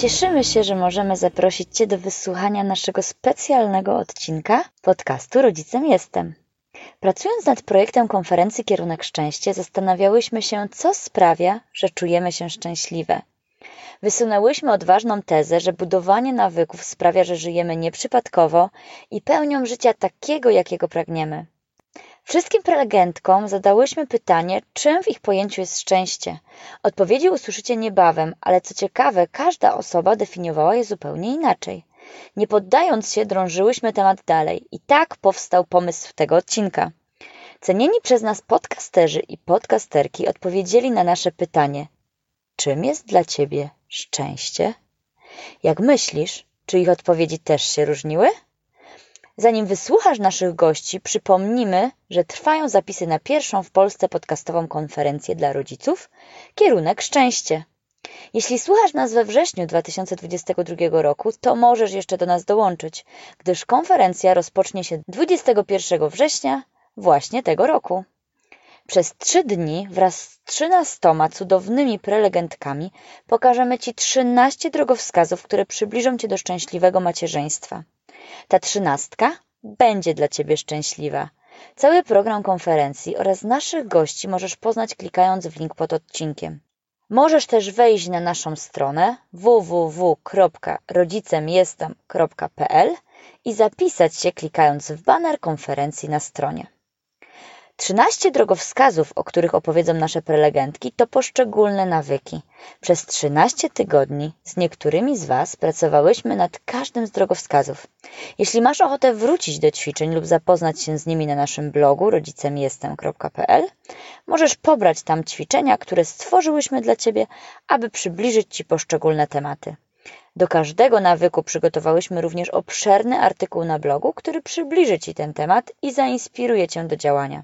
Cieszymy się, że możemy zaprosić Cię do wysłuchania naszego specjalnego odcinka podcastu Rodzicem Jestem. Pracując nad projektem konferencji Kierunek Szczęście, zastanawiałyśmy się, co sprawia, że czujemy się szczęśliwe. Wysunęłyśmy odważną tezę, że budowanie nawyków sprawia, że żyjemy nieprzypadkowo i pełnią życia takiego, jakiego pragniemy. Wszystkim prelegentkom zadałyśmy pytanie, czym w ich pojęciu jest szczęście. Odpowiedzi usłyszycie niebawem, ale co ciekawe, każda osoba definiowała je zupełnie inaczej. Nie poddając się, drążyłyśmy temat dalej i tak powstał pomysł tego odcinka. Cenieni przez nas podcasterzy i podcasterki odpowiedzieli na nasze pytanie: czym jest dla ciebie szczęście? Jak myślisz, czy ich odpowiedzi też się różniły? Zanim wysłuchasz naszych gości, przypomnimy, że trwają zapisy na pierwszą w Polsce podcastową konferencję dla rodziców Kierunek Szczęście. Jeśli słuchasz nas we wrześniu 2022 roku, to możesz jeszcze do nas dołączyć, gdyż konferencja rozpocznie się 21 września właśnie tego roku. Przez trzy dni wraz z trzynastoma cudownymi prelegentkami pokażemy Ci 13 drogowskazów, które przybliżą Cię do szczęśliwego macierzyństwa. Ta trzynastka będzie dla Ciebie szczęśliwa. Cały program konferencji oraz naszych gości możesz poznać klikając w link pod odcinkiem. Możesz też wejść na naszą stronę www.rodzicemjestem.pl i zapisać się klikając w banner konferencji na stronie. 13 drogowskazów, o których opowiedzą nasze prelegentki, to poszczególne nawyki. Przez 13 tygodni z niektórymi z Was pracowałyśmy nad każdym z drogowskazów. Jeśli masz ochotę wrócić do ćwiczeń lub zapoznać się z nimi na naszym blogu rodzicemjestem.pl, możesz pobrać tam ćwiczenia, które stworzyłyśmy dla Ciebie, aby przybliżyć Ci poszczególne tematy. Do każdego nawyku przygotowałyśmy również obszerny artykuł na blogu, który przybliży Ci ten temat i zainspiruje Cię do działania.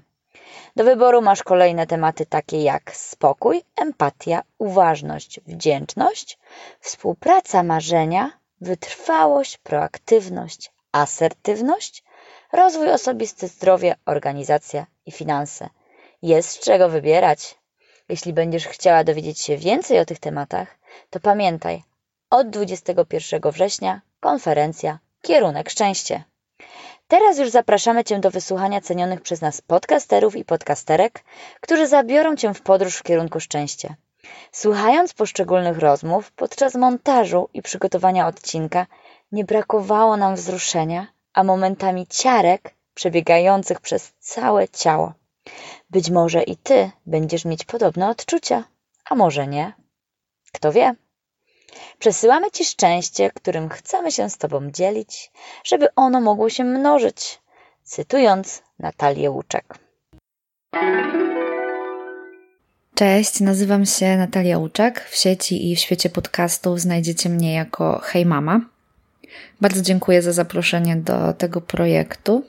Do wyboru masz kolejne tematy takie jak spokój, empatia, uważność, wdzięczność, współpraca, marzenia, wytrwałość, proaktywność, asertywność, rozwój osobisty, zdrowie, organizacja i finanse. Jest z czego wybierać. Jeśli będziesz chciała dowiedzieć się więcej o tych tematach, to pamiętaj, od 21 września konferencja Kierunek Szczęście. Teraz już zapraszamy Cię do wysłuchania cenionych przez nas podcasterów i podcasterek, którzy zabiorą Cię w podróż w kierunku szczęścia. Słuchając poszczególnych rozmów podczas montażu i przygotowania odcinka, nie brakowało nam wzruszenia, a momentami ciarek przebiegających przez całe ciało. Być może i Ty będziesz mieć podobne odczucia, a może nie. Kto wie? Przesyłamy Ci szczęście, którym chcemy się z Tobą dzielić, żeby ono mogło się mnożyć. Cytując Natalię Łuczek. Cześć, nazywam się Natalia Łuczek. W sieci i w świecie podcastów znajdziecie mnie jako Hej Mama. Bardzo dziękuję za zaproszenie do tego projektu.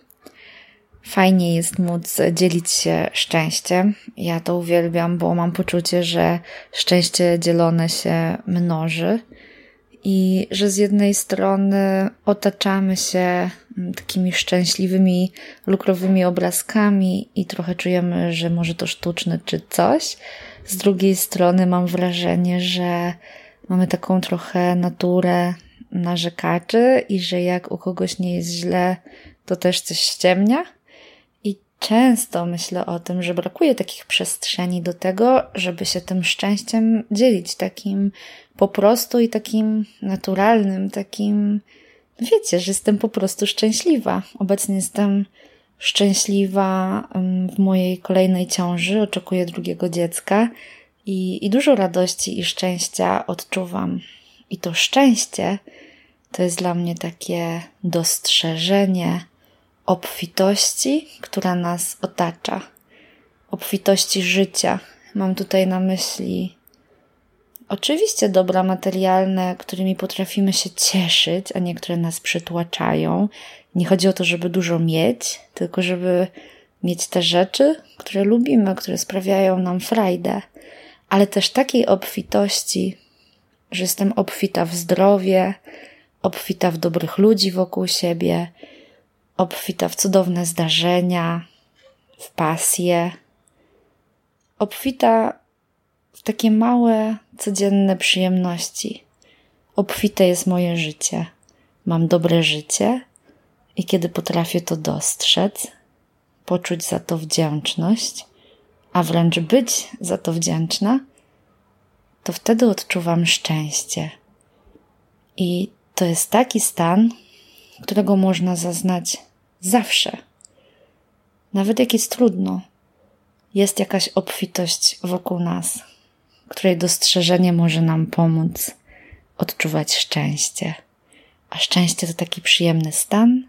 Fajnie jest móc dzielić się szczęściem. Ja to uwielbiam, bo mam poczucie, że szczęście dzielone się mnoży i że z jednej strony otaczamy się takimi szczęśliwymi, lukrowymi obrazkami i trochę czujemy, że może to sztuczne czy coś. Z drugiej strony mam wrażenie, że mamy taką trochę naturę narzekaczy i że jak u kogoś nie jest źle, to też coś ściemnia. Często myślę o tym, że brakuje takich przestrzeni do tego, żeby się tym szczęściem dzielić, takim po prostu i takim naturalnym, takim, wiecie, że jestem po prostu szczęśliwa. Obecnie jestem szczęśliwa w mojej kolejnej ciąży, oczekuję drugiego dziecka i, i dużo radości i szczęścia odczuwam. I to szczęście to jest dla mnie takie dostrzeżenie obfitości, która nas otacza, obfitości życia. Mam tutaj na myśli oczywiście dobra materialne, którymi potrafimy się cieszyć, a niektóre nas przytłaczają. Nie chodzi o to, żeby dużo mieć, tylko żeby mieć te rzeczy, które lubimy, które sprawiają nam frajdę, ale też takiej obfitości, że jestem obfita w zdrowie, obfita w dobrych ludzi wokół siebie, obfita w cudowne zdarzenia, w pasję, obfita w takie małe, codzienne przyjemności, obfite jest moje życie. Mam dobre życie i kiedy potrafię to dostrzec, poczuć za to wdzięczność, a wręcz być za to wdzięczna, to wtedy odczuwam szczęście. I to jest taki stan, którego można zaznać zawsze. Nawet jak jest trudno, jest jakaś obfitość wokół nas, której dostrzeżenie może nam pomóc odczuwać szczęście. A szczęście to taki przyjemny stan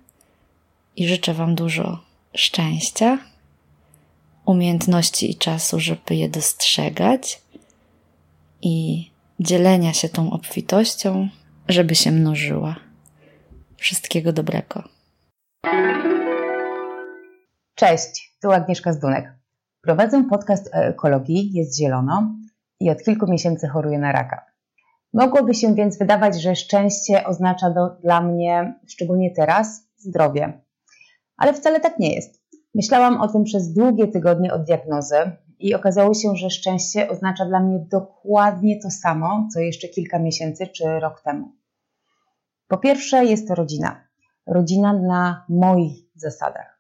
i życzę Wam dużo szczęścia, umiejętności i czasu, żeby je dostrzegać i dzielenia się tą obfitością, żeby się mnożyła. Wszystkiego dobrego. Cześć, tu Agnieszka Zdunek. Prowadzę podcast o ekologii, jest zielono i od kilku miesięcy choruję na raka. Mogłoby się więc wydawać, że szczęście oznacza do, dla mnie, szczególnie teraz, zdrowie. Ale wcale tak nie jest. Myślałam o tym przez długie tygodnie od diagnozy i okazało się, że szczęście oznacza dla mnie dokładnie to samo, co jeszcze kilka miesięcy czy rok temu. Po pierwsze, jest to rodzina. Rodzina na moich zasadach.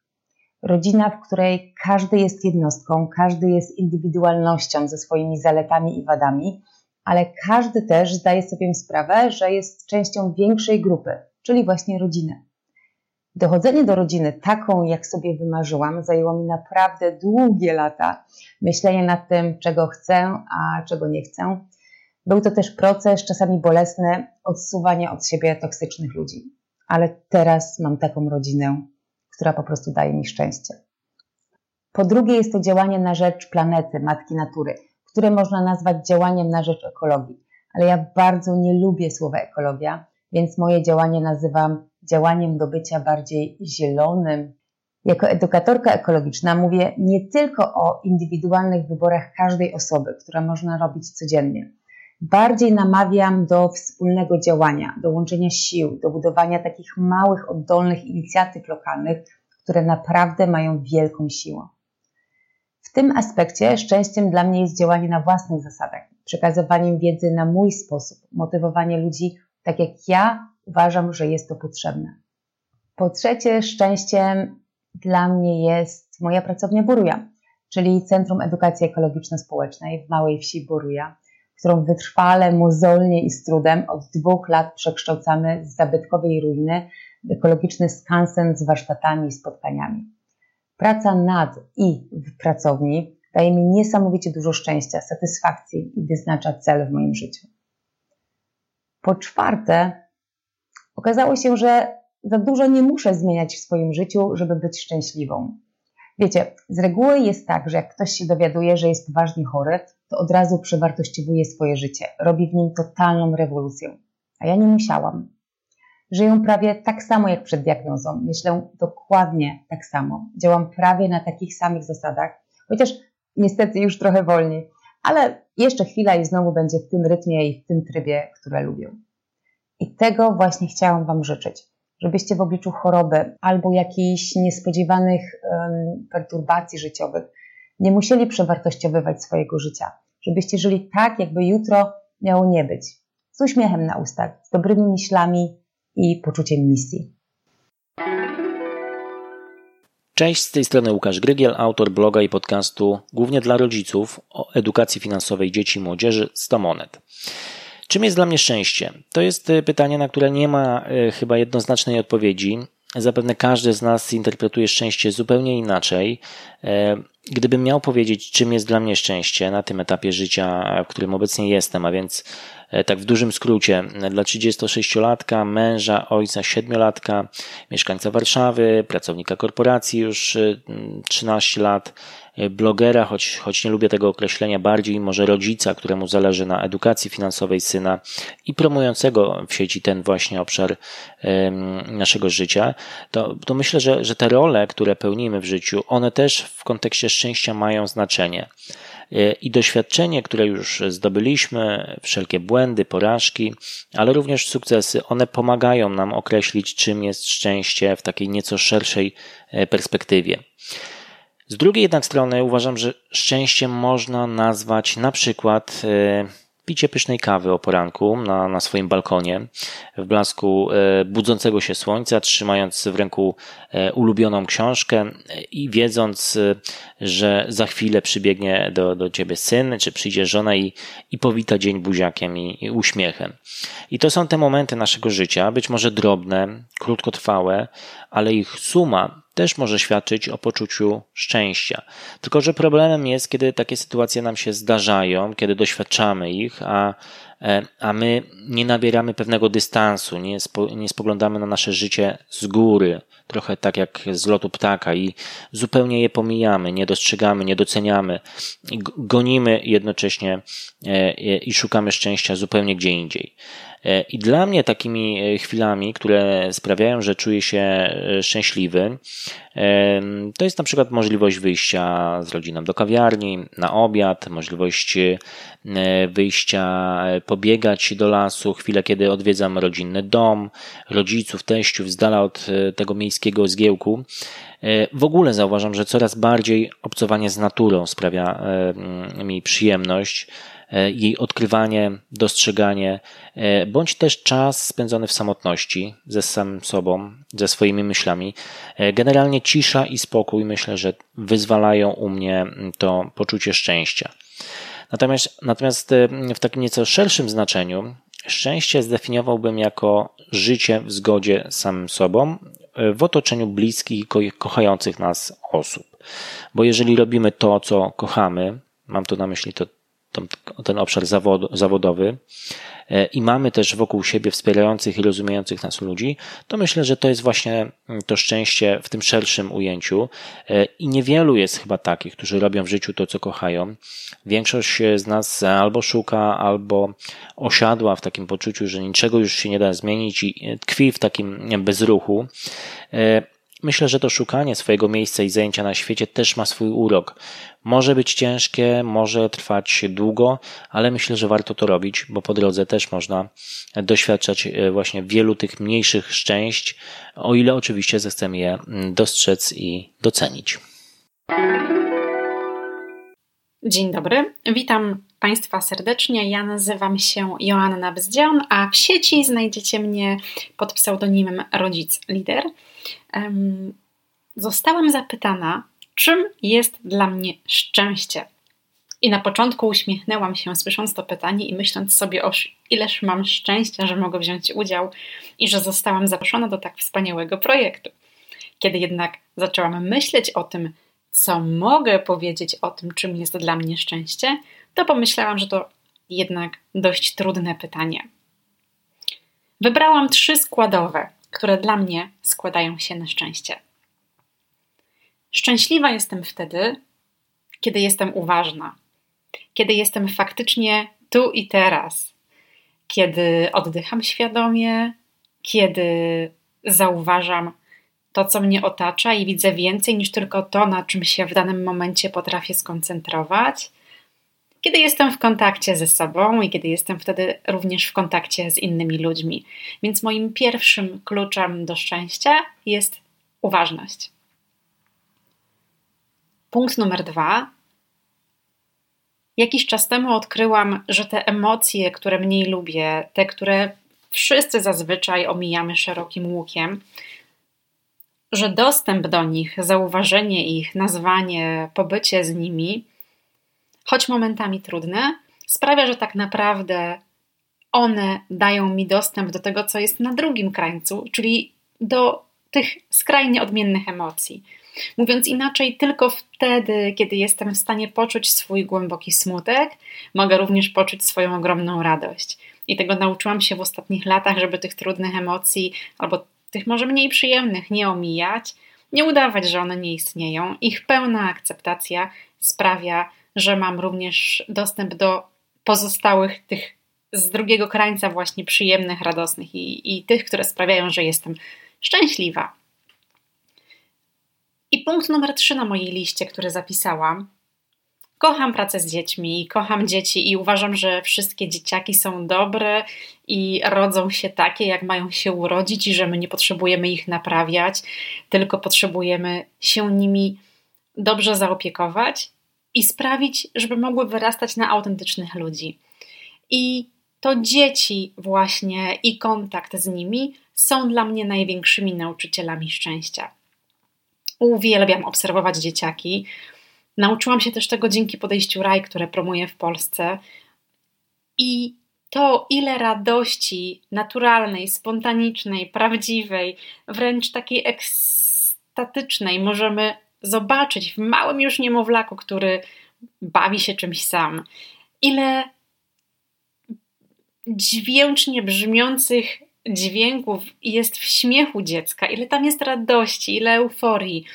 Rodzina, w której każdy jest jednostką, każdy jest indywidualnością ze swoimi zaletami i wadami, ale każdy też zdaje sobie sprawę, że jest częścią większej grupy, czyli właśnie rodziny. Dochodzenie do rodziny taką, jak sobie wymarzyłam, zajęło mi naprawdę długie lata. Myślenie nad tym, czego chcę, a czego nie chcę. Był to też proces, czasami bolesny, odsuwania od siebie toksycznych ludzi. Ale teraz mam taką rodzinę, która po prostu daje mi szczęście. Po drugie, jest to działanie na rzecz planety, matki natury, które można nazwać działaniem na rzecz ekologii. Ale ja bardzo nie lubię słowa ekologia, więc moje działanie nazywam działaniem do bycia bardziej zielonym. Jako edukatorka ekologiczna mówię nie tylko o indywidualnych wyborach każdej osoby, które można robić codziennie. Bardziej namawiam do wspólnego działania, do łączenia sił, do budowania takich małych, oddolnych inicjatyw lokalnych, które naprawdę mają wielką siłę. W tym aspekcie szczęściem dla mnie jest działanie na własnych zasadach, przekazywaniem wiedzy na mój sposób, motywowanie ludzi tak jak ja uważam, że jest to potrzebne. Po trzecie, szczęściem dla mnie jest moja pracownia Boruja, czyli Centrum Edukacji Ekologiczno-Społecznej w małej wsi Boruja, którą wytrwale, mozolnie i z trudem od dwóch lat przekształcamy z zabytkowej ruiny w ekologiczny skansen z warsztatami i spotkaniami. Praca nad i w pracowni daje mi niesamowicie dużo szczęścia, satysfakcji i wyznacza cel w moim życiu. Po czwarte, okazało się, że za dużo nie muszę zmieniać w swoim życiu, żeby być szczęśliwą. Wiecie, z reguły jest tak, że jak ktoś się dowiaduje, że jest poważnie chory, to od razu przewartościowuje swoje życie, robi w nim totalną rewolucję. A ja nie musiałam. Żyję prawie tak samo jak przed diagnozą. Myślę dokładnie tak samo. Działam prawie na takich samych zasadach, chociaż niestety już trochę wolniej ale jeszcze chwila i znowu będzie w tym rytmie i w tym trybie, które lubię. I tego właśnie chciałam Wam życzyć, żebyście w obliczu choroby albo jakichś niespodziewanych um, perturbacji życiowych nie musieli przewartościowywać swojego życia, żebyście żyli tak, jakby jutro miało nie być, z uśmiechem na ustach, z dobrymi myślami i poczuciem misji. Cześć, z tej strony Łukasz Grygiel, autor bloga i podcastu głównie dla rodziców o edukacji finansowej dzieci i młodzieży 100 monet. Czym jest dla mnie szczęście? To jest e, pytanie, na które nie ma e, chyba jednoznacznej odpowiedzi. Zapewne każdy z nas interpretuje szczęście zupełnie inaczej. E, gdybym miał powiedzieć, czym jest dla mnie szczęście na tym etapie życia, w którym obecnie jestem, a więc tak w dużym skrócie, dla 36-latka, męża, ojca 7-latka, mieszkańca Warszawy, pracownika korporacji już 13 e, lat, e, blogera, choć, choć nie lubię tego określenia, bardziej może rodzica, któremu zależy na edukacji finansowej syna i promującego w sieci ten właśnie obszar naszego życia, to, to myślę, że, że te role, które pełnimy w życiu, one też w kontekście szczęścia mają znaczenie. E, i doświadczenie, które już zdobyliśmy, wszelkie błędy, porażki, ale również sukcesy, one pomagają nam określić, czym jest szczęście w takiej nieco szerszej e, perspektywie. Z drugiej jednak strony uważam, że szczęściem można nazwać na przykład e, picie pysznej kawy o poranku na, na swoim balkonie w blasku e, budzącego się słońca, trzymając w ręku e, ulubioną książkę i wiedząc, że za chwilę przybiegnie do, do ciebie syn, czy przyjdzie żona i, i powita dzień buziakiem i, i uśmiechem. I to są te momenty naszego życia, być może drobne, krótkotrwałe, ale ich suma też może świadczyć o poczuciu szczęścia. Tylko, że problemem jest, kiedy takie sytuacje nam się zdarzają, kiedy doświadczamy ich, a, a my nie nabieramy pewnego dystansu, nie, spo, nie spoglądamy na nasze życie z góry, trochę tak jak z lotu ptaka i zupełnie je pomijamy, nie dostrzegamy, nie doceniamy, gonimy jednocześnie e, i szukamy szczęścia zupełnie gdzie indziej. E, I dla mnie takimi e, chwilami, które sprawiają, że czuję się e, szczęśliwy, to jest na przykład możliwość wyjścia z rodziną do kawiarni, na obiad, możliwość wyjścia, pobiegać do lasu, chwilę, kiedy odwiedzam rodzinny dom, rodziców, teściów, z dala od tego miejskiego zgiełku. W ogóle zauważam, że coraz bardziej obcowanie z naturą sprawia mi przyjemność. E, jej odkrywanie, dostrzeganie, e, bądź też czas spędzony w samotności ze samym sobą, ze swoimi myślami. E, generalnie cisza i spokój myślę, że wyzwalają u mnie to poczucie szczęścia. Natomiast, natomiast w takim nieco szerszym znaczeniu szczęście zdefiniowałbym jako życie w zgodzie z samym sobą, w otoczeniu bliskich i kochających nas osób. Bo jeżeli robimy to, co kochamy, mam tu na myśli to ten obszar zawod, zawodowy e, i mamy też wokół siebie wspierających i rozumiejących nas ludzi, to myślę, że to jest właśnie mm, to szczęście w tym szerszym ujęciu. E, I niewielu jest chyba takich, którzy robią w życiu to, co kochają. Większość z nas albo szuka, albo osiadła w takim poczuciu, że niczego już się nie da zmienić i tkwi w takim bezruchu. Myślę, że to szukanie swojego miejsca i zajęcia na świecie też ma swój urok. Może być ciężkie, może trwać długo, ale myślę, że warto to robić, bo po drodze też można doświadczać e, właśnie wielu tych mniejszych szczęść, o ile oczywiście zechcemy je mm, dostrzec i docenić. Dzień dobry, witam Państwa serdecznie. Ja nazywam się Joanna Bzdzian, a w sieci znajdziecie mnie pod pseudonimem Rodzic Lider. Zostałam zapytana, czym jest dla mnie szczęście. I na początku uśmiechnęłam się, słysząc to pytanie i myśląc sobie, o ileż mam szczęścia, że mogę wziąć udział i że zostałam zaproszona do tak wspaniałego projektu. Kiedy jednak zaczęłam myśleć o tym, co mogę powiedzieć o tym, czym jest dla mnie szczęście, to pomyślałam, że to jednak dość trudne pytanie. Wybrałam trzy składowe, które dla mnie składają się na szczęście. Szczęśliwa jestem wtedy, kiedy jestem uważna, kiedy jestem faktycznie tu i teraz, kiedy oddycham świadomie, kiedy zauważam to, co mnie otacza i widzę więcej niż tylko to, na czym się w danym momencie potrafię skoncentrować. Kiedy jestem w kontakcie ze sobą i kiedy jestem wtedy również w kontakcie z innymi ludźmi. Więc moim pierwszym kluczem do szczęścia jest uważność. Punkt numer dwa. Jakiś czas temu odkryłam, że te emocje, które mniej lubię, te, które wszyscy zazwyczaj omijamy szerokim łukiem, że dostęp do nich, zauważenie ich, nazwanie, pobycie z nimi, choć momentami trudne, sprawia, że tak naprawdę one dają mi dostęp do tego, co jest na drugim krańcu, czyli do tych skrajnie odmiennych emocji. Mówiąc inaczej, tylko wtedy, kiedy jestem w stanie poczuć swój głęboki smutek, mogę również poczuć swoją ogromną radość. I tego nauczyłam się w ostatnich latach, żeby tych trudnych emocji albo tych może mniej przyjemnych nie omijać, nie udawać, że one nie istnieją. Ich pełna akceptacja sprawia, że mam również dostęp do pozostałych tych z drugiego krańca właśnie przyjemnych, radosnych i, i tych, które sprawiają, że jestem szczęśliwa. I punkt numer trzy na mojej liście, który zapisałam. Kocham pracę z dziećmi, kocham dzieci i uważam, że wszystkie dzieciaki są dobre i rodzą się takie, jak mają się urodzić, i że my nie potrzebujemy ich naprawiać, tylko potrzebujemy się nimi dobrze zaopiekować i sprawić, żeby mogły wyrastać na autentycznych ludzi. I to dzieci, właśnie i kontakt z nimi są dla mnie największymi nauczycielami szczęścia. Uwielbiam obserwować dzieciaki. Nauczyłam się też tego dzięki podejściu RAI, które promuję w Polsce. I to, ile radości naturalnej, spontanicznej, prawdziwej, wręcz takiej ekstatycznej możemy zobaczyć w małym już niemowlaku, który bawi się czymś sam. Ile dźwięcznie brzmiących dźwięków jest w śmiechu dziecka, ile tam jest radości, ile euforii.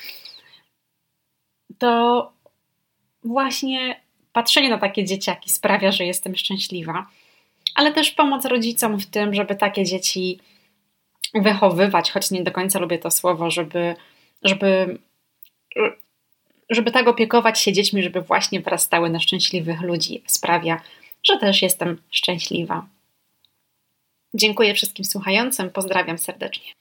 To właśnie patrzenie na takie dzieciaki sprawia, że jestem szczęśliwa, ale też pomoc rodzicom w tym, żeby takie dzieci wychowywać, choć nie do końca lubię to słowo, żeby, żeby, żeby tak opiekować się dziećmi, żeby właśnie wrastały na szczęśliwych ludzi, sprawia, że też jestem szczęśliwa. Dziękuję wszystkim słuchającym, pozdrawiam serdecznie.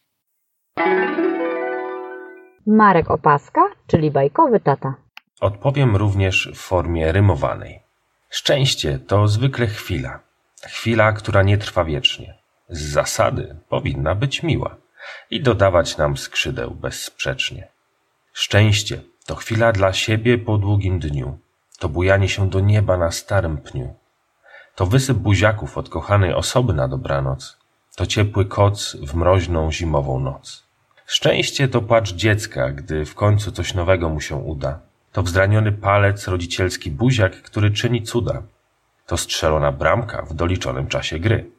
Marek Opaska, czyli bajkowy tata. Odpowiem również w formie rymowanej. Szczęście to zwykle chwila. Chwila, która nie trwa wiecznie. Z zasady powinna być miła i dodawać nam skrzydeł bezsprzecznie. Szczęście to chwila dla siebie po długim dniu. To bujanie się do nieba na starym pniu. To wysyp buziaków od kochanej osoby na dobranoc. To ciepły koc w mroźną zimową noc. Szczęście to płacz dziecka, gdy w końcu coś nowego mu się uda. To wzraniony palec, rodzicielski buziak, który czyni cuda. To strzelona bramka w doliczonym czasie gry.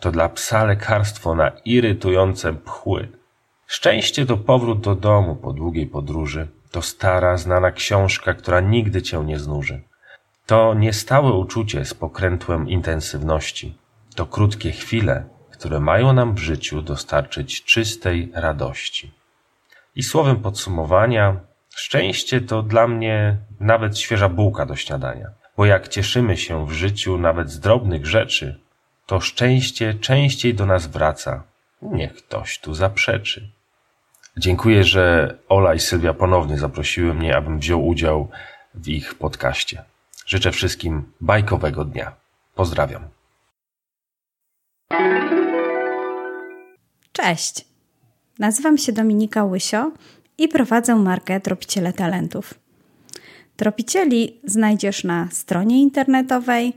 To dla psa lekarstwo na irytujące pchły. Szczęście to powrót do domu po długiej podróży. To stara, znana książka, która nigdy cię nie znuży. To niestałe uczucie z pokrętłem intensywności. To krótkie chwile, które mają nam w życiu dostarczyć czystej radości. I słowem podsumowania, szczęście to dla mnie nawet świeża bułka do śniadania, bo jak cieszymy się w życiu nawet z drobnych rzeczy, to szczęście częściej do nas wraca. Niech ktoś tu zaprzeczy. Dziękuję, że Ola i Sylwia ponownie zaprosiły mnie, abym wziął udział w ich podcaście. Życzę wszystkim bajkowego dnia. Pozdrawiam. Cześć. Nazywam się Dominika Łysio i prowadzę markę Tropiciele Talentów. Tropicieli znajdziesz na stronie internetowej,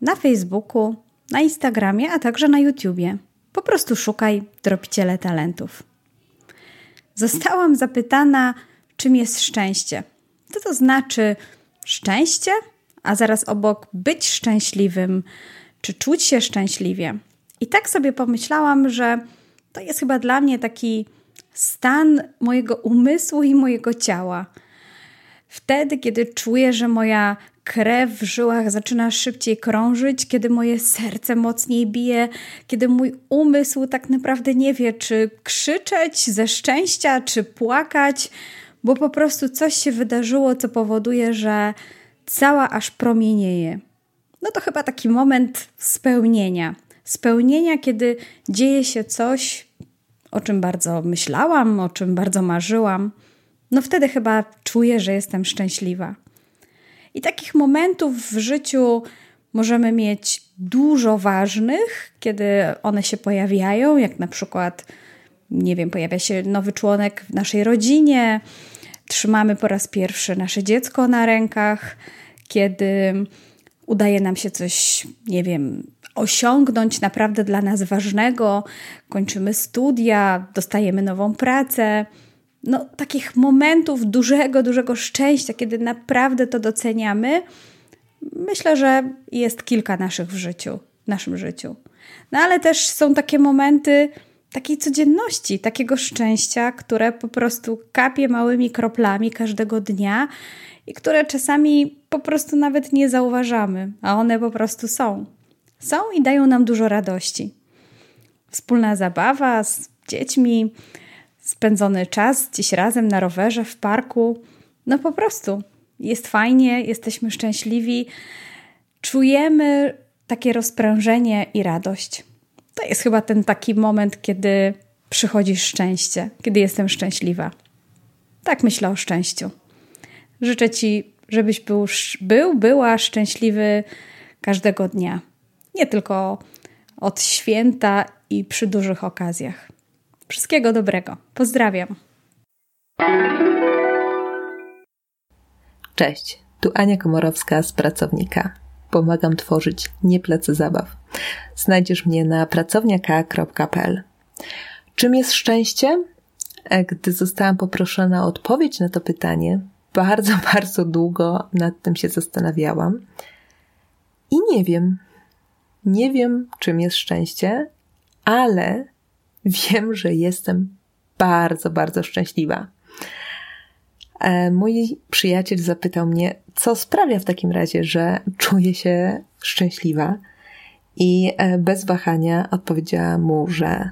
na Facebooku, na Instagramie, a także na YouTubie. Po prostu szukaj Tropiciele Talentów. Zostałam zapytana, czym jest szczęście. Co to znaczy szczęście, a zaraz obok być szczęśliwym, czy czuć się szczęśliwie. I tak sobie pomyślałam, że to jest chyba dla mnie taki stan mojego umysłu i mojego ciała. Wtedy, kiedy czuję, że moja krew w żyłach zaczyna szybciej krążyć, kiedy moje serce mocniej bije, kiedy mój umysł tak naprawdę nie wie, czy krzyczeć ze szczęścia, czy płakać, bo po prostu coś się wydarzyło, co powoduje, że cała aż promienieje. No to chyba taki moment spełnienia. Spełnienia, kiedy dzieje się coś, o czym bardzo myślałam, o czym bardzo marzyłam. No wtedy chyba czuję, że jestem szczęśliwa. I takich momentów w życiu możemy mieć dużo ważnych, kiedy one się pojawiają, jak na przykład, nie wiem, pojawia się nowy członek w naszej rodzinie, trzymamy po raz pierwszy nasze dziecko na rękach, kiedy udaje nam się coś, nie wiem, osiągnąć naprawdę dla nas ważnego, kończymy studia, dostajemy nową pracę. No, takich momentów dużego, dużego szczęścia, kiedy naprawdę to doceniamy, myślę, że jest kilka naszych w życiu, w naszym życiu. No ale też są takie momenty takiej codzienności, takiego szczęścia, które po prostu kapie małymi kroplami każdego dnia i które czasami po prostu nawet nie zauważamy, a one po prostu są. Są i dają nam dużo radości. Wspólna zabawa z dziećmi, spędzony czas gdzieś razem na rowerze, w parku. No po prostu jest fajnie, jesteśmy szczęśliwi, czujemy takie rozprężenie i radość. To jest chyba ten taki moment, kiedy przychodzi szczęście, kiedy jestem szczęśliwa. Tak myślę o szczęściu. Życzę Ci, żebyś był, był była szczęśliwy każdego dnia. nie tylko od święta i przy dużych okazjach. Wszystkiego dobrego. Pozdrawiam. Cześć, tu Ania Komorowska z Pracownika. Pomagam tworzyć nie place zabaw. Znajdziesz mnie na pracowniaka.pl. Czym jest szczęście? E, gdy zostałam poproszona o odpowiedź na to pytanie, bardzo, bardzo długo nad tym się zastanawiałam. I nie wiem, nie wiem, czym jest szczęście, ale wiem, że jestem bardzo, bardzo szczęśliwa. E, mój przyjaciel zapytał mnie, co sprawia w takim razie, że czuję się szczęśliwa. I e, bez wahania odpowiedziała mu, że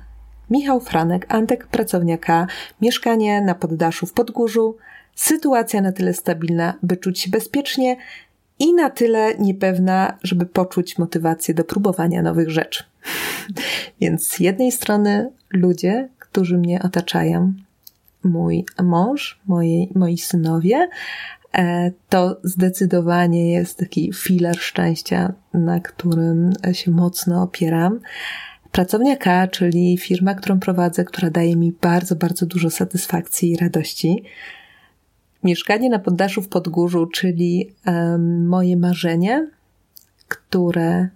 Michał Franek, Antek Pracowniaka, mieszkanie na poddaszu w Podgórzu, sytuacja na tyle stabilna, by czuć się bezpiecznie i na tyle niepewna, żeby poczuć motywację do próbowania nowych rzeczy. Więc z jednej strony ludzie, którzy mnie otaczają, mój mąż, moi, moi synowie, e, to zdecydowanie jest taki filar szczęścia, na którym się mocno opieram. Pracownia K, czyli firma, którą prowadzę, która daje mi bardzo, bardzo dużo satysfakcji i radości. Mieszkanie na poddaszu w Podgórzu, czyli um, moje marzenie, które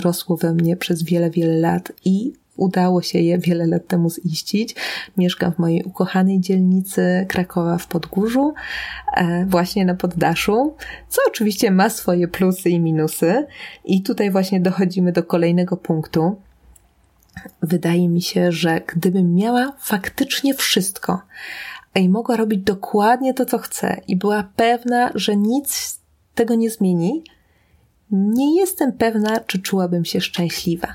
rosło we mnie przez wiele, wiele lat i udało się je wiele lat temu ziścić. Mieszkam w mojej ukochanej dzielnicy Krakowa w Podgórzu, e, właśnie na poddaszu, co oczywiście ma swoje plusy i minusy. I tutaj właśnie dochodzimy do kolejnego punktu. Wydaje mi się, że gdybym miała faktycznie wszystko, i mogła robić dokładnie to, co chce, i była pewna, że nic tego nie zmieni, nie jestem pewna, czy czułabym się szczęśliwa.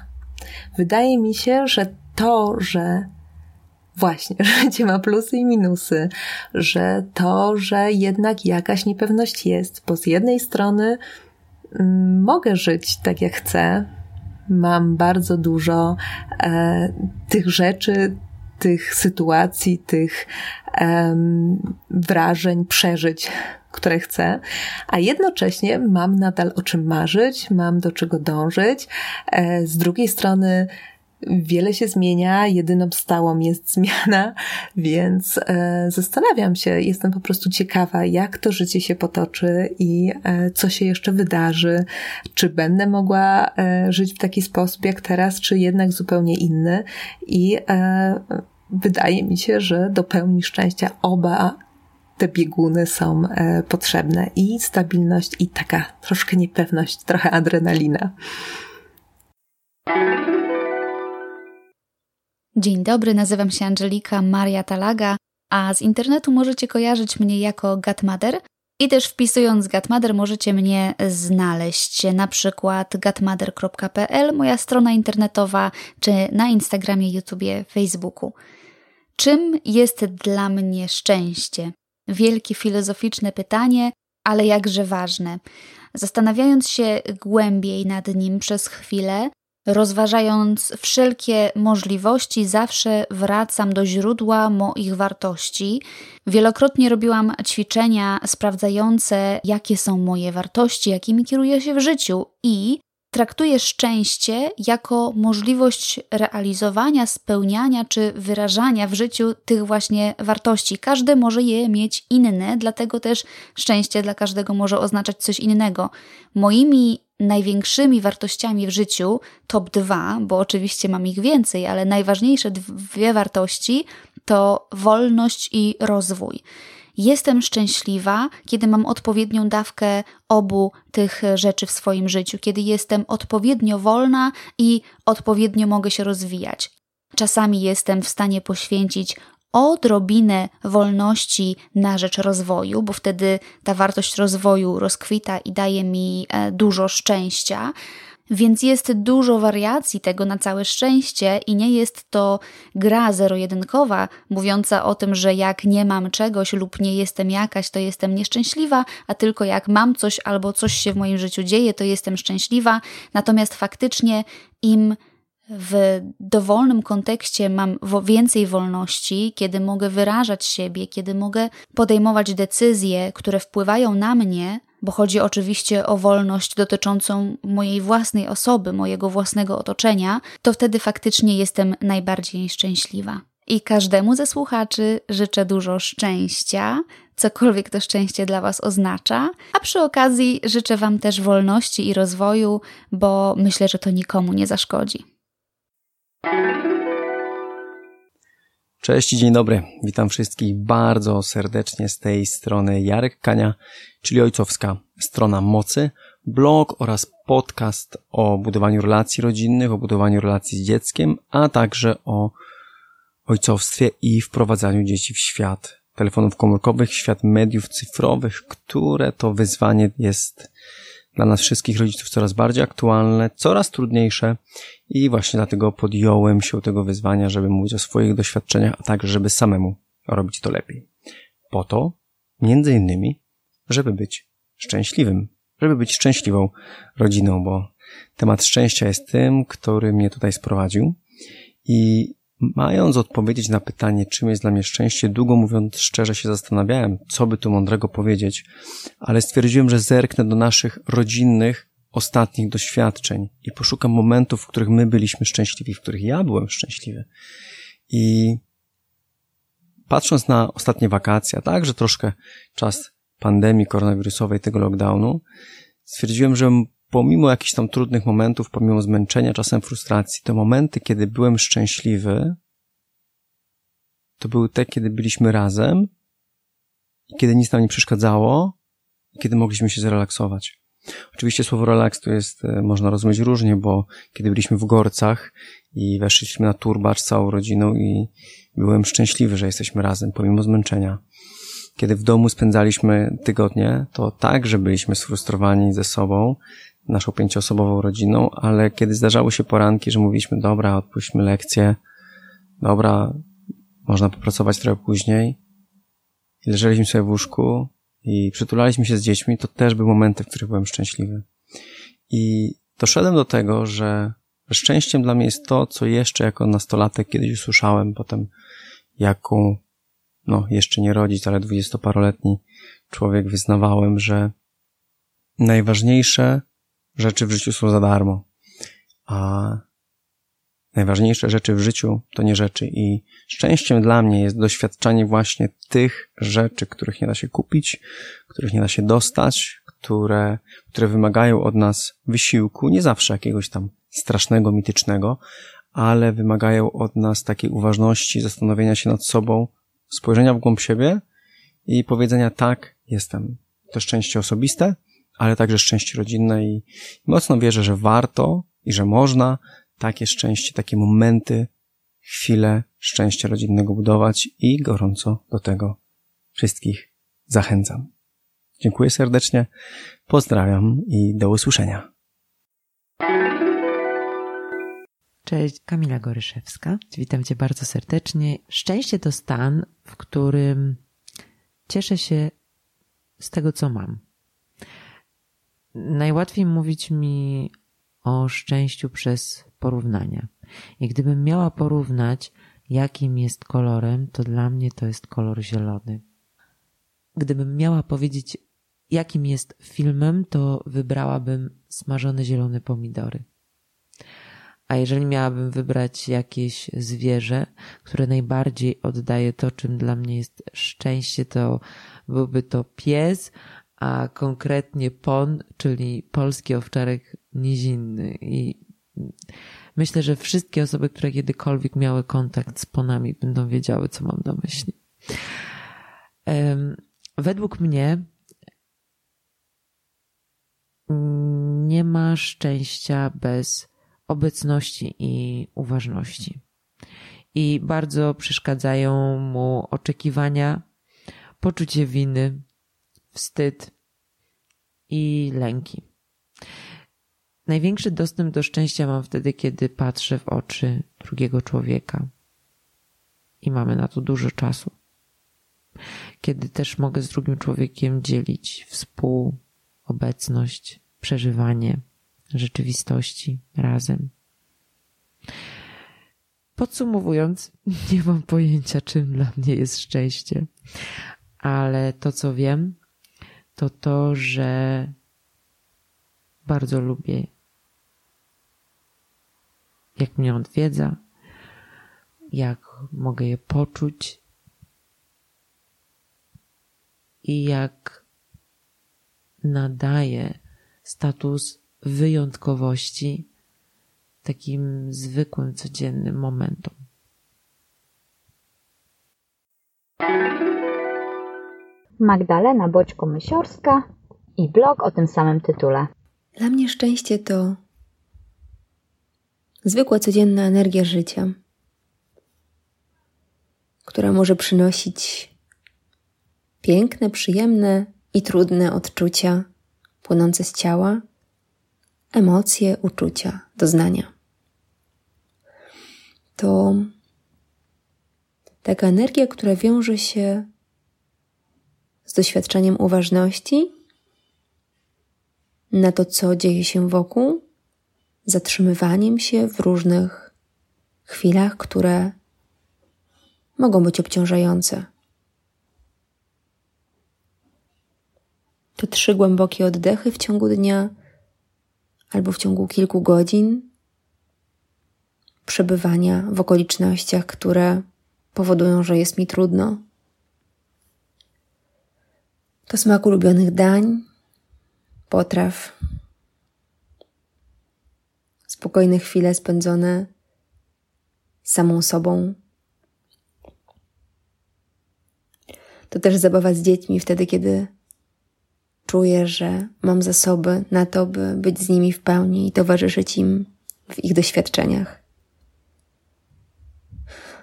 Wydaje mi się, że to, że właśnie życie ma plusy i minusy, że to, że jednak jakaś niepewność jest, bo z jednej strony mm, mogę żyć tak jak chcę, mam bardzo dużo e, tych rzeczy, tych sytuacji, tych wrażeń, przeżyć, które chcę, a jednocześnie mam nadal o czym marzyć, mam do czego dążyć. E, z drugiej strony, wiele się zmienia, jedyną stałą jest zmiana, więc e, zastanawiam się, jestem po prostu ciekawa, jak to życie się potoczy i e, co się jeszcze wydarzy, czy będę mogła żyć w taki sposób jak teraz, czy jednak zupełnie inny i wydaje mi się, że do pełni szczęścia oba te bieguny są e, potrzebne i stabilność i taka troszkę niepewność, trochę adrenalina. Dzień dobry, nazywam się Angelika Maria Talaga, a z internetu możecie kojarzyć mnie jako Gatmother i też wpisując Gatmother możecie mnie znaleźć, na przykład gatmother.pl, moja strona internetowa, czy na Instagramie, YouTubie, Facebooku. Czym jest dla mnie szczęście? Wielkie filozoficzne pytanie, ale jakże ważne. Zastanawiając się głębiej nad nim przez chwilę, rozważając wszelkie możliwości, zawsze wracam do źródła moich wartości. Wielokrotnie robiłam ćwiczenia sprawdzające, jakie są moje wartości, jakimi kieruję się w życiu i Traktuję szczęście jako możliwość realizowania, spełniania czy wyrażania w życiu tych właśnie wartości. Każdy może je mieć inne, dlatego też szczęście dla każdego może oznaczać coś innego. Moimi największymi wartościami w życiu, top dwa, bo oczywiście mam ich więcej, ale najważniejsze dwie wartości to wolność i rozwój. Jestem szczęśliwa, kiedy mam odpowiednią dawkę obu tych rzeczy w swoim życiu, kiedy jestem odpowiednio wolna i odpowiednio mogę się rozwijać. Czasami jestem w stanie poświęcić odrobinę wolności na rzecz rozwoju, bo wtedy ta wartość rozwoju rozkwita i daje mi e, dużo szczęścia, więc jest dużo wariacji tego na całe szczęście i nie jest to gra zero-jedynkowa, mówiąca o tym, że jak nie mam czegoś lub nie jestem jakaś, to jestem nieszczęśliwa, a tylko jak mam coś albo coś się w moim życiu dzieje, to jestem szczęśliwa. Natomiast faktycznie im w dowolnym kontekście mam więcej wolności, kiedy mogę wyrażać siebie, kiedy mogę podejmować decyzje, które wpływają na mnie, bo chodzi oczywiście o wolność dotyczącą mojej własnej osoby, mojego własnego otoczenia, to wtedy faktycznie jestem najbardziej szczęśliwa. I każdemu ze słuchaczy życzę dużo szczęścia, cokolwiek to szczęście dla Was oznacza, a przy okazji życzę Wam też wolności i rozwoju, bo myślę, że to nikomu nie zaszkodzi. Cześć dzień dobry. Witam wszystkich bardzo serdecznie z tej strony Jarek Kania, czyli ojcowska strona mocy, blog oraz podcast o budowaniu relacji rodzinnych, o budowaniu relacji z dzieckiem, a także o ojcowstwie i wprowadzaniu dzieci w świat telefonów komórkowych, świat mediów cyfrowych, które to wyzwanie jest dla nas wszystkich rodziców coraz bardziej aktualne, coraz trudniejsze i właśnie dlatego podjąłem się tego wyzwania, żeby mówić o swoich doświadczeniach, a także żeby samemu robić to lepiej. Po to, między innymi, żeby być szczęśliwym, żeby być szczęśliwą rodziną, bo temat szczęścia jest tym, który mnie tutaj sprowadził i Mając odpowiedzieć na pytanie, czym jest dla mnie szczęście, długo mówiąc szczerze się zastanawiałem, co by tu mądrego powiedzieć, ale stwierdziłem, że zerknę do naszych rodzinnych, ostatnich doświadczeń i poszukam momentów, w których my byliśmy szczęśliwi, w których ja byłem szczęśliwy. I patrząc na ostatnie wakacje, a także troszkę czas pandemii koronawirusowej, tego lockdownu, stwierdziłem, że pomimo jakichś tam trudnych momentów, pomimo zmęczenia, czasem frustracji, te momenty, kiedy byłem szczęśliwy, to były te, kiedy byliśmy razem kiedy nic nam nie przeszkadzało kiedy mogliśmy się zrelaksować. Oczywiście słowo relaks to jest, e, można rozumieć różnie, bo kiedy byliśmy w Gorcach i weszliśmy na turbacz całą rodziną i byłem szczęśliwy, że jesteśmy razem, pomimo zmęczenia. Kiedy w domu spędzaliśmy tygodnie, to także byliśmy sfrustrowani ze sobą, naszą pięcioosobową rodziną, ale kiedy zdarzały się poranki, że mówiliśmy, dobra, odpuśćmy lekcję, dobra, można popracować trochę później, i leżeliśmy sobie w łóżku i przytulaliśmy się z dziećmi, to też były momenty, w których byłem szczęśliwy. I doszedłem do tego, że szczęściem dla mnie jest to, co jeszcze jako nastolatek kiedyś usłyszałem, potem jako, no, jeszcze nie rodzic, ale dwudziestoparoletni człowiek wyznawałem, że najważniejsze rzeczy w życiu są za darmo. A najważniejsze rzeczy w życiu to nie rzeczy. I szczęściem dla mnie jest doświadczanie właśnie tych rzeczy, których nie da się kupić, których nie da się dostać, które, które wymagają od nas wysiłku, nie zawsze jakiegoś tam strasznego, mitycznego, ale wymagają od nas takiej uważności, zastanowienia się nad sobą, spojrzenia w głąb siebie i powiedzenia tak, jestem. To szczęście osobiste, ale także szczęście rodzinne i mocno wierzę, że warto i że można takie szczęście, takie momenty, chwile szczęścia rodzinnego budować i gorąco do tego wszystkich zachęcam. Dziękuję serdecznie, pozdrawiam i do usłyszenia. Cześć, Kamila Goryszewska. Witam Cię bardzo serdecznie. Szczęście to stan, w którym cieszę się z tego, co mam najłatwiej mówić mi o szczęściu przez porównania. I gdybym miała porównać, jakim jest kolorem, to dla mnie to jest kolor zielony. Gdybym miała powiedzieć, jakim jest filmem, to wybrałabym smażone zielone pomidory. A jeżeli miałabym wybrać jakieś zwierzę, które najbardziej oddaje to, czym dla mnie jest szczęście, to byłby to pies, a konkretnie PON, czyli Polski Owczarek Nizinny. I myślę, że wszystkie osoby, które kiedykolwiek miały kontakt z ponami, będą wiedziały, co mam na myśli. Według mnie nie ma szczęścia bez obecności i uważności. I bardzo przeszkadzają mu oczekiwania, poczucie winy, wstyd i lęki. Największy dostęp do szczęścia mam wtedy, kiedy patrzę w oczy drugiego człowieka i mamy na to dużo czasu. Kiedy też mogę z drugim człowiekiem dzielić współobecność, przeżywanie rzeczywistości razem. Podsumowując, nie mam pojęcia, czym dla mnie jest szczęście, ale to, co wiem, to to, że bardzo lubię, jak mnie odwiedza, jak mogę je poczuć i jak nadaje status wyjątkowości takim zwykłym, codziennym momentom. Magdalena Boćko-Mysiorska i blog o tym samym tytule. Dla mnie szczęście to zwykła, codzienna energia życia, która może przynosić piękne, przyjemne i trudne odczucia płynące z ciała, emocje, uczucia, doznania. To taka energia, która wiąże się z doświadczeniem uważności na to, co dzieje się wokół, zatrzymywaniem się w różnych chwilach, które mogą być obciążające. To trzy głębokie oddechy w ciągu dnia albo w ciągu kilku godzin przebywania w okolicznościach, które powodują, że jest mi trudno. To smak ulubionych dań, potraw, spokojne chwile spędzone samą sobą. To też zabawa z dziećmi wtedy, kiedy czuję, że mam zasoby na to, by być z nimi w pełni i towarzyszyć im w ich doświadczeniach.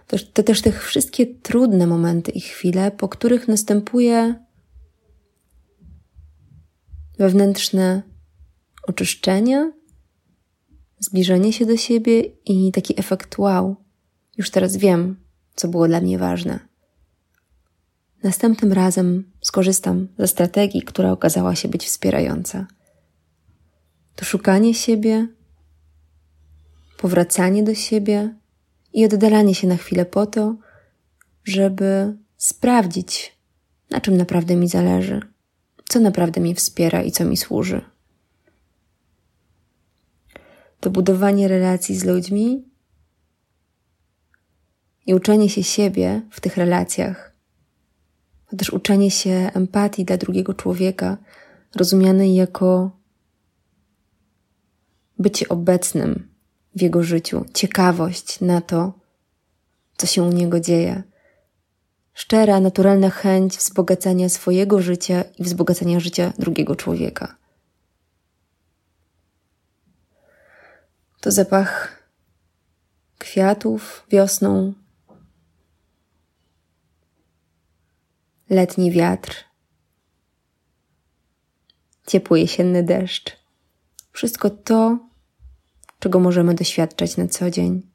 To, to też te wszystkie trudne momenty i chwile, po których następuje wewnętrzne oczyszczenie, zbliżenie się do siebie i taki efekt wow. Już teraz wiem, co było dla mnie ważne. Następnym razem skorzystam ze strategii, która okazała się być wspierająca. To szukanie siebie, powracanie do siebie i oddalanie się na chwilę po to, żeby sprawdzić, na czym naprawdę mi zależy, co naprawdę mi wspiera i co mi służy. To budowanie relacji z ludźmi i uczenie się siebie w tych relacjach to też uczenie się empatii dla drugiego człowieka, rozumianej jako bycie obecnym w jego życiu, ciekawość na to, co się u niego dzieje. Szczera, naturalna chęć wzbogacania swojego życia i wzbogacania życia drugiego człowieka. To zapach kwiatów wiosną, letni wiatr, ciepły jesienny deszcz. Wszystko to, czego możemy doświadczać na co dzień.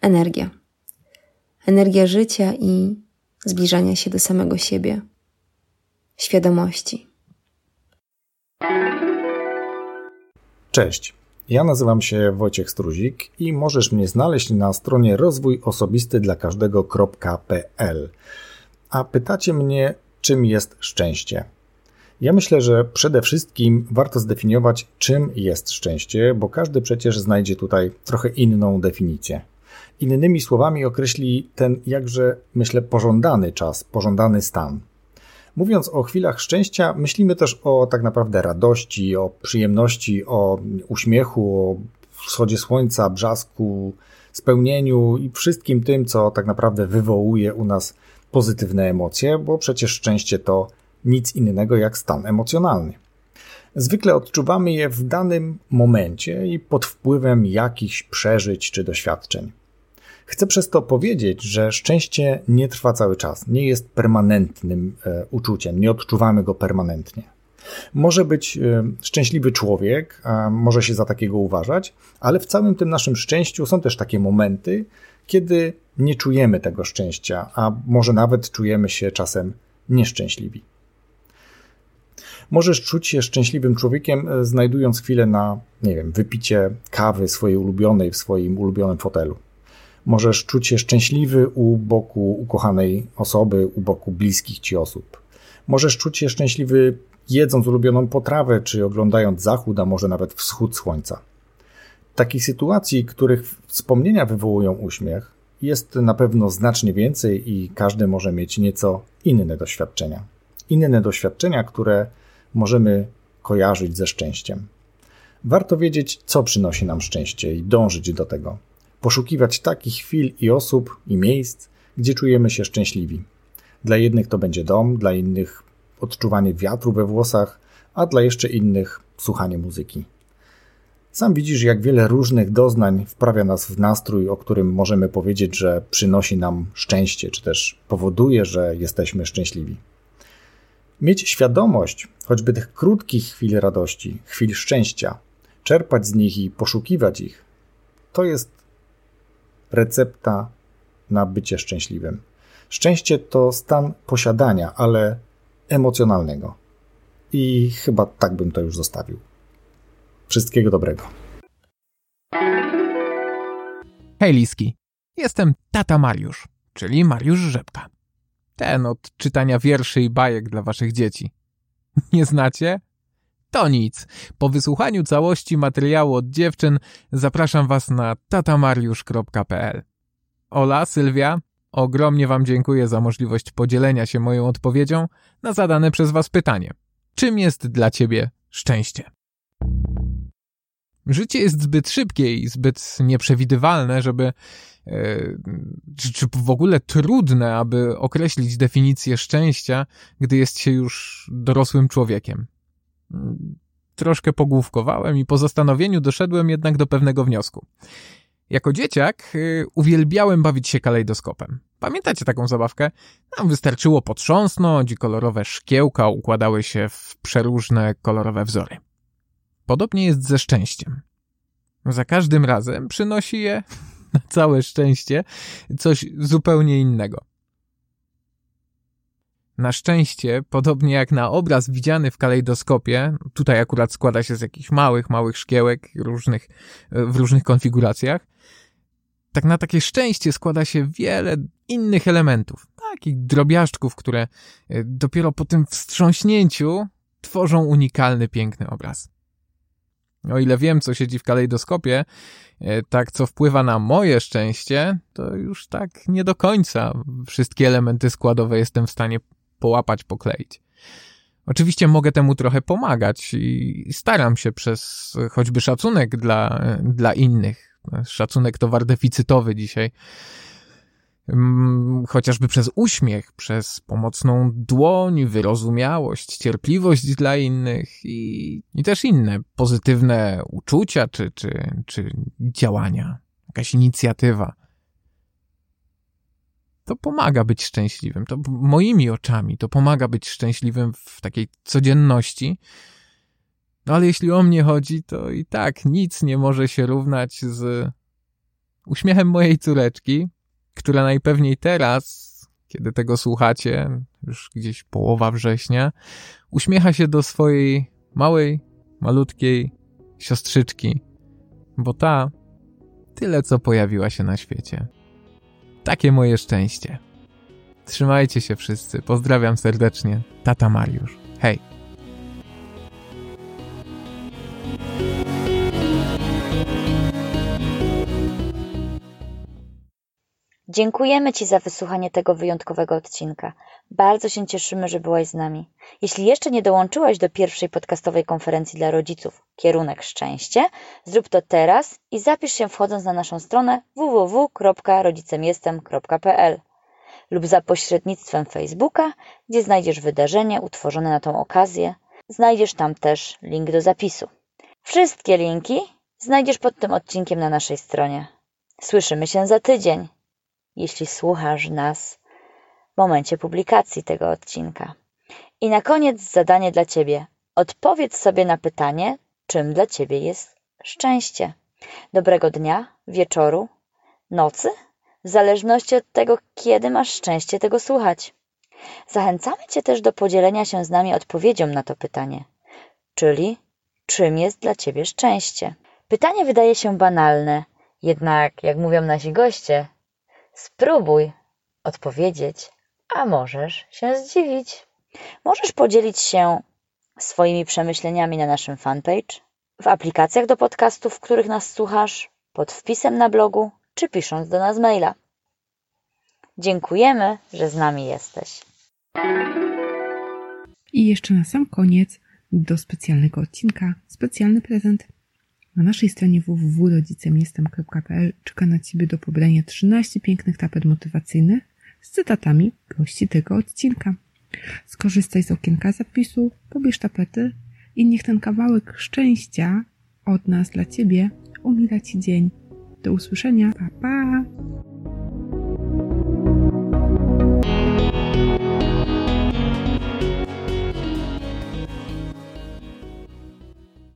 Energia. Energia życia i zbliżania się do samego siebie. Świadomości. Cześć. Ja nazywam się Wojciech Struzik i możesz mnie znaleźć na stronie rozwój osobisty dla każdego.pl. A pytacie mnie, czym jest szczęście? Ja myślę, że przede wszystkim warto zdefiniować, czym jest szczęście, bo każdy przecież znajdzie tutaj trochę inną definicję. Innymi słowami określi ten jakże, myślę, pożądany czas, pożądany stan. Mówiąc o chwilach szczęścia, myślimy też o tak naprawdę radości, o przyjemności, o uśmiechu, o wschodzie słońca, brzasku, spełnieniu i wszystkim tym, co tak naprawdę wywołuje u nas pozytywne emocje, bo przecież szczęście to nic innego jak stan emocjonalny. Zwykle odczuwamy je w danym momencie i pod wpływem jakichś przeżyć czy doświadczeń. Chcę przez to powiedzieć, że szczęście nie trwa cały czas, nie jest permanentnym e, uczuciem, nie odczuwamy go permanentnie. Może być e, szczęśliwy człowiek, może się za takiego uważać, ale w całym tym naszym szczęściu są też takie momenty, kiedy nie czujemy tego szczęścia, a może nawet czujemy się czasem nieszczęśliwi. Możesz czuć się szczęśliwym człowiekiem, e, znajdując chwilę na, nie wiem, wypicie kawy swojej ulubionej w swoim ulubionym fotelu. Możesz czuć się szczęśliwy u boku ukochanej osoby, u boku bliskich ci osób. Możesz czuć się szczęśliwy jedząc ulubioną potrawę, czy oglądając zachód, a może nawet wschód słońca. Takich sytuacji, których wspomnienia wywołują uśmiech, jest na pewno znacznie więcej i każdy może mieć nieco inne doświadczenia. Inne doświadczenia, które możemy kojarzyć ze szczęściem. Warto wiedzieć, co przynosi nam szczęście i dążyć do tego. Poszukiwać takich chwil i osób i miejsc, gdzie czujemy się szczęśliwi. Dla jednych to będzie dom, dla innych odczuwanie wiatru we włosach, a dla jeszcze innych słuchanie muzyki. Sam widzisz, jak wiele różnych doznań wprawia nas w nastrój, o którym możemy powiedzieć, że przynosi nam szczęście, czy też powoduje, że jesteśmy szczęśliwi. Mieć świadomość choćby tych krótkich chwil radości, chwil szczęścia, czerpać z nich i poszukiwać ich, to jest recepta na bycie szczęśliwym. Szczęście to stan posiadania, ale emocjonalnego. I chyba tak bym to już zostawił. Wszystkiego dobrego. Hej Liski, jestem tata Mariusz, czyli Mariusz Rzepka. Ten od czytania wierszy i bajek dla waszych dzieci. Nie znacie? To nic. Po wysłuchaniu całości materiału od dziewczyn zapraszam was na tatamariusz.pl. Ola, Sylwia, ogromnie wam dziękuję za możliwość podzielenia się moją odpowiedzią na zadane przez was pytanie. Czym jest dla ciebie szczęście? Życie jest zbyt szybkie i zbyt nieprzewidywalne, żeby e, czy, czy w ogóle trudne, aby określić definicję szczęścia, gdy jest się już dorosłym człowiekiem. Troszkę pogłówkowałem i po zastanowieniu doszedłem jednak do pewnego wniosku. Jako dzieciak y, uwielbiałem bawić się kalejdoskopem. Pamiętacie taką zabawkę? Nam wystarczyło potrząsnąć i kolorowe szkiełka układały się w przeróżne kolorowe wzory. Podobnie jest ze szczęściem. Za każdym razem przynosi je, na całe szczęście, coś zupełnie innego. Na szczęście, podobnie jak na obraz widziany w kalejdoskopie, tutaj akurat składa się z jakichś małych, małych szkiełek różnych, w różnych konfiguracjach, tak na takie szczęście składa się wiele innych elementów, takich drobiażdżków, które e, dopiero po tym wstrząśnięciu tworzą unikalny, piękny obraz. O ile wiem, co siedzi w kalejdoskopie, e, tak co wpływa na moje szczęście, to już tak nie do końca wszystkie elementy składowe jestem w stanie połapać, pokleić. Oczywiście mogę temu trochę pomagać i staram się przez choćby szacunek dla, dla innych. Szacunek towar deficytowy dzisiaj. Mm, chociażby przez uśmiech, przez pomocną dłoń, wyrozumiałość, cierpliwość dla innych i, i też inne pozytywne uczucia czy, czy, czy działania, jakaś inicjatywa to pomaga być szczęśliwym. To moimi oczami to pomaga być szczęśliwym w takiej codzienności. No ale jeśli o mnie chodzi, to i tak nic nie może się równać z uśmiechem mojej córeczki, która najpewniej teraz, kiedy tego słuchacie, już gdzieś połowa września, uśmiecha się do swojej małej, malutkiej siostrzyczki, bo ta tyle co pojawiła się na świecie. Takie moje szczęście. Trzymajcie się wszyscy. Pozdrawiam serdecznie. Tata Mariusz. Hej. Dziękujemy Ci za wysłuchanie tego wyjątkowego odcinka. Bardzo się cieszymy, że byłaś z nami. Jeśli jeszcze nie dołączyłaś do pierwszej podcastowej konferencji dla rodziców Kierunek Szczęście, zrób to teraz i zapisz się wchodząc na naszą stronę www.rodzicemjestem.pl lub za pośrednictwem Facebooka, gdzie znajdziesz wydarzenie utworzone na tą okazję. Znajdziesz tam też link do zapisu. Wszystkie linki znajdziesz pod tym odcinkiem na naszej stronie. Słyszymy się za tydzień jeśli słuchasz nas w momencie publikacji tego odcinka. I na koniec zadanie dla Ciebie. Odpowiedz sobie na pytanie, czym dla Ciebie jest szczęście. Dobrego dnia, wieczoru, nocy, w zależności od tego, kiedy masz szczęście tego słuchać. Zachęcamy Cię też do podzielenia się z nami odpowiedzią na to pytanie, czyli czym jest dla Ciebie szczęście. Pytanie wydaje się banalne, jednak, jak mówią nasi goście, Spróbuj odpowiedzieć, a możesz się zdziwić. Możesz podzielić się swoimi przemyśleniami na naszym fanpage, w aplikacjach do podcastów, w których nas słuchasz, pod wpisem na blogu czy pisząc do nas maila. Dziękujemy, że z nami jesteś. I jeszcze na sam koniec do specjalnego odcinka specjalny prezent. Na naszej stronie www.rodzicemjestem.pl czeka na Ciebie do pobrania 13 pięknych tapet motywacyjnych z cytatami gości tego odcinka. Skorzystaj z okienka zapisu, pobierz tapety i niech ten kawałek szczęścia od nas dla Ciebie umila Ci dzień. Do usłyszenia. Pa, pa!